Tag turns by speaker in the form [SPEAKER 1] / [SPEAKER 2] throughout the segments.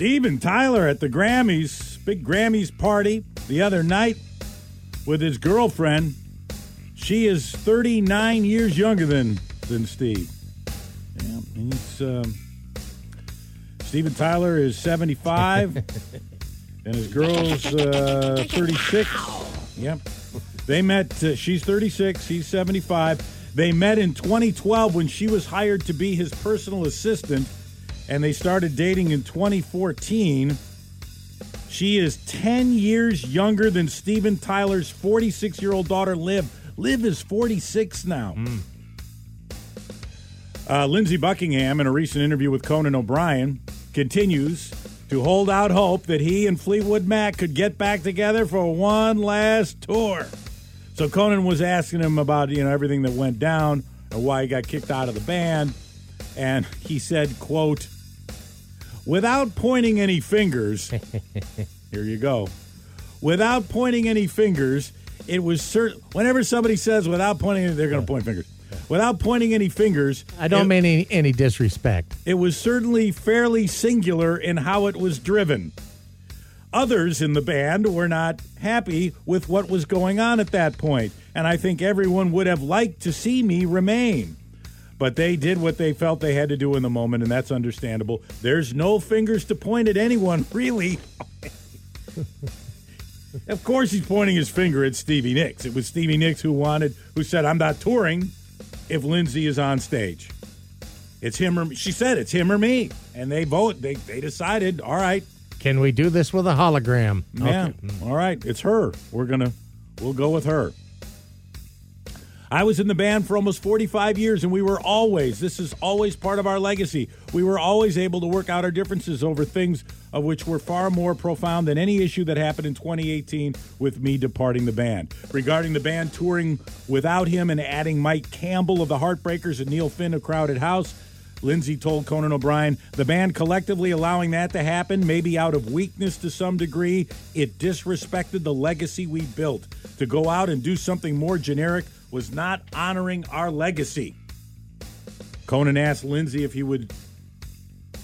[SPEAKER 1] Steven Tyler at the Grammys, big Grammys party the other night with his girlfriend. She is 39 years younger than than Steve. Yeah, and he's um, Steven Tyler is 75, and his girl's uh, 36. Yep. They met. Uh, she's 36. He's 75. They met in 2012 when she was hired to be his personal assistant, and they started dating in 2014. She is 10 years younger than Steven Tyler's 46 year old daughter, Liv. Liv is 46 now. Uh, Lindsey Buckingham, in a recent interview with Conan O'Brien, continues to hold out hope that he and Fleetwood Mac could get back together for one last tour. So Conan was asking him about you know everything that went down and why he got kicked out of the band, and he said, "quote Without pointing any fingers, here you go. Without pointing any fingers, it was certain. Whenever somebody says without pointing, they're going to point fingers. Without pointing any fingers,
[SPEAKER 2] I don't
[SPEAKER 1] it-
[SPEAKER 2] mean any, any disrespect.
[SPEAKER 1] it was certainly fairly singular in how it was driven. Others in the band were not happy with what was going on at that point, and I think everyone would have liked to see me remain. But they did what they felt they had to do in the moment, and that's understandable. There's no fingers to point at anyone, really. of course, he's pointing his finger at Stevie Nicks. It was Stevie Nicks who wanted, who said, I'm not touring if Lindsey is on stage. It's him or she said it's him or me, and they vote. They they decided. All right,
[SPEAKER 2] Can we do this with a hologram?
[SPEAKER 1] yeah,
[SPEAKER 2] Okay. Mm.
[SPEAKER 1] all right. It's her. We're gonna we'll go with her. I was in the band for almost 45 years, and we were always, this is always part of our legacy. We were always able to work out our differences over things of which were far more profound than any issue that happened in 2018 with me departing the band. Regarding the band touring without him and adding Mike Campbell of the Heartbreakers and Neil Finn of Crowded House, Lindsey told Conan O'Brien, the band collectively allowing that to happen, maybe out of weakness to some degree, it disrespected the legacy we built. To go out and do something more generic was not honoring our legacy. Conan asked Lindsey if he would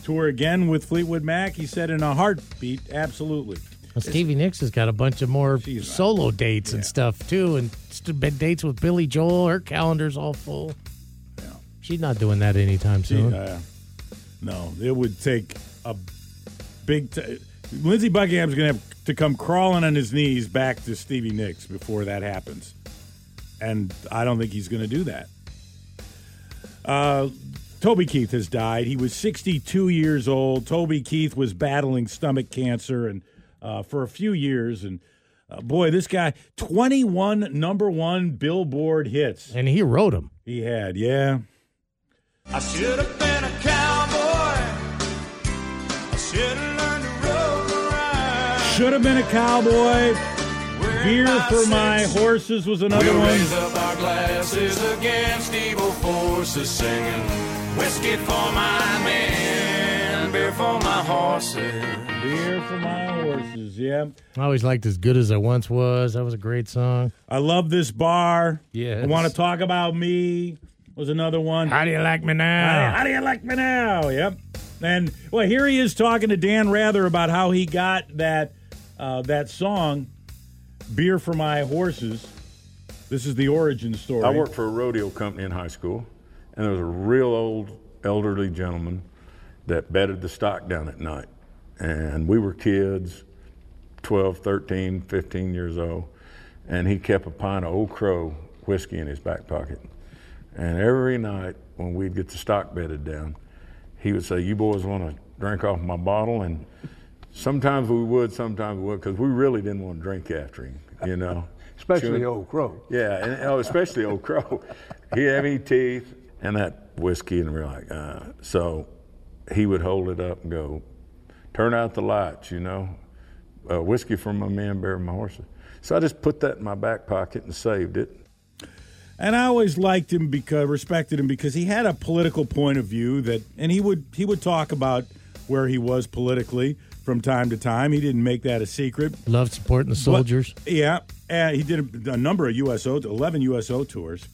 [SPEAKER 1] tour again with Fleetwood Mac. He said in a heartbeat, absolutely.
[SPEAKER 2] Well, Stevie Nicks has got a bunch of more
[SPEAKER 1] not-
[SPEAKER 2] solo dates and stuff too, and st- been dates with Billy Joel. Her calendar's all full. Yeah. She's not doing that anytime soon.
[SPEAKER 1] Uh, no, it would take a big. T- Lindsey Buckingham's going to have to come crawling on his knees back to Stevie Nicks before that happens, and I don't think he's going to do that. Uh, Toby Keith has died. He was 62 years old. Toby Keith was battling stomach cancer and uh, for a few years, and uh, boy, this guy 21 number one Billboard hits.
[SPEAKER 2] and he wrote them.
[SPEAKER 1] He had, yeah.
[SPEAKER 3] I should have been a cowboy. I should have learned to roll around.
[SPEAKER 1] Should have been a cowboy. Beer for my horses was another
[SPEAKER 3] We'll
[SPEAKER 1] one.
[SPEAKER 3] raise up our glasses against evil forces, singing whiskey for my men, beer for my horses.
[SPEAKER 1] Beer for my horses. Yeah.
[SPEAKER 2] I always liked "As Good as I Once Was." That was a great song.
[SPEAKER 1] I love this bar.
[SPEAKER 2] Yeah.
[SPEAKER 1] I want to talk about me was another one.
[SPEAKER 2] How do you like me
[SPEAKER 1] How,
[SPEAKER 2] now?
[SPEAKER 1] how do you like me now? Yep. And well, here he is talking to Dan Rather about how he got that uh, that song, "Beer for My Horses." This is the origin story.
[SPEAKER 4] I worked for a rodeo company in high school, and there was a real old elderly gentleman that bedded the stock down at night. And we were kids, 12, 13, 15 years old, and he kept a pint of Old Crow whiskey in his back pocket. And every night when we'd get the stock bedded down, he would say, You boys want to drink off my bottle? And sometimes we would, sometimes we would, because we really didn't want to drink after him, you know.
[SPEAKER 5] Especially
[SPEAKER 4] Chewing-
[SPEAKER 5] Old Crow.
[SPEAKER 4] yeah, and oh, especially Old Crow. he had any teeth and that whiskey, and we're like, uh. so he would hold it up and go, "Turn out the lights," you know. Uh, whiskey from my men, bear my horses. So I just put that in my back pocket and saved it.
[SPEAKER 1] And I always liked him because respected him because he had a political point of view that, and he would he would talk about where he was politically from time to time. He didn't make that a secret.
[SPEAKER 2] Loved supporting the soldiers.
[SPEAKER 1] But- yeah, and he did a, a number of USO, eleven USO tours.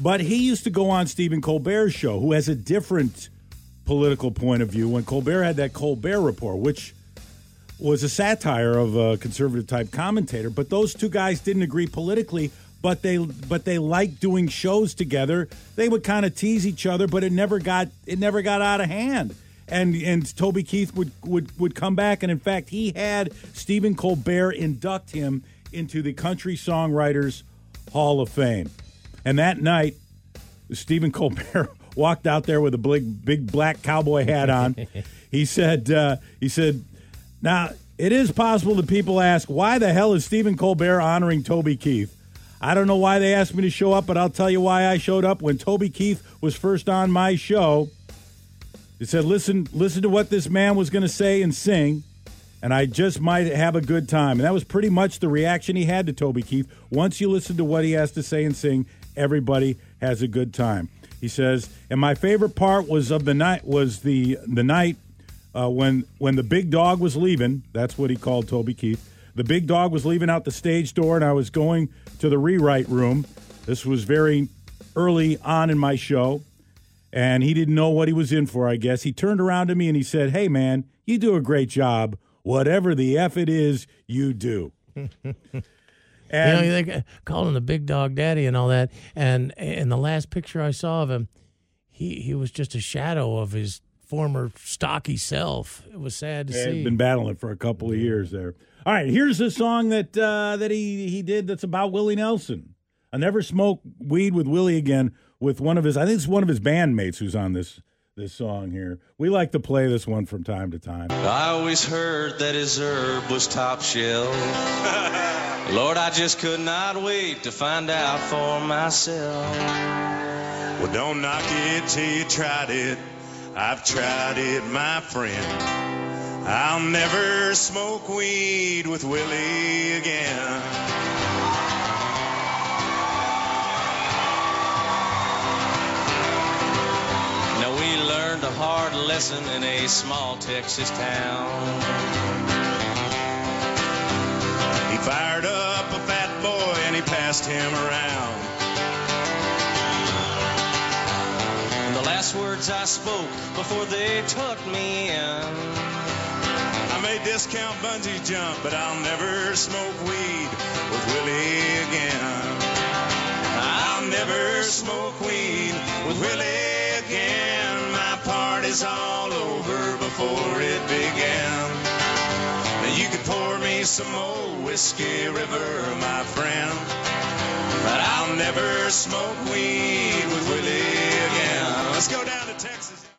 [SPEAKER 1] But he used to go on Stephen Colbert's show, who has a different political point of view. When Colbert had that Colbert Report, which was a satire of a conservative type commentator. But those two guys didn't agree politically. But they but they liked doing shows together. They would kind of tease each other, but it never got it never got out of hand. And and Toby Keith would would would come back, and in fact, he had Stephen Colbert induct him into the Country Songwriters Hall of Fame. And that night, Stephen Colbert walked out there with a big big black cowboy hat on. he said uh, he said, "Now it is possible that people ask why the hell is Stephen Colbert honoring Toby Keith." I don't know why they asked me to show up, but I'll tell you why I showed up. When Toby Keith was first on my show, he said, "Listen, listen to what this man was going to say and sing." and I just might have a good time. And that was pretty much the reaction he had to Toby Keith. Once you listen to what he has to say and sing, everybody has a good time. He says, and my favorite part was of the night was the the night uh, when when the big dog was leaving. That's what he called Toby Keith. The big dog was leaving out the stage door, and I was going to the rewrite room. This was very early on in my show, and he didn't know what he was in for. I guess he turned around to me and he said, "Hey, man, you do a great job." whatever the F it is you do.
[SPEAKER 2] you know,
[SPEAKER 1] And
[SPEAKER 2] they called him the big dog daddy and all that. And in the last picture I saw of him, he, he was just a shadow of his former stocky self. It was sad to
[SPEAKER 1] had
[SPEAKER 2] see.
[SPEAKER 1] been battling for a couple of years there. All right, here's a song that uh, that he he did that's about Willie Nelson. I never smoke weed with Willie again. With one of his, I think it's one of his bandmates who's on this this song here. We like to play this one from time to time.
[SPEAKER 3] I always heard that his herb was top shelf. Lord, I just could not wait to find out for myself.
[SPEAKER 5] Well, don't knock it till you tried it. I've tried it, my friend. I'll never smoke weed with Willie again.
[SPEAKER 3] Learned a hard lesson in a small Texas town.
[SPEAKER 5] He fired up a fat boy and he passed him around.
[SPEAKER 3] And the last words I spoke before they took me in.
[SPEAKER 5] I may discount bungee jump, but I'll never smoke weed with Willie again. I'll never smoke weed with Willie again party's all over before it began. Now you could pour me some old whiskey river, my friend, but I'll never smoke weed with Willie again. Let's go down to Texas.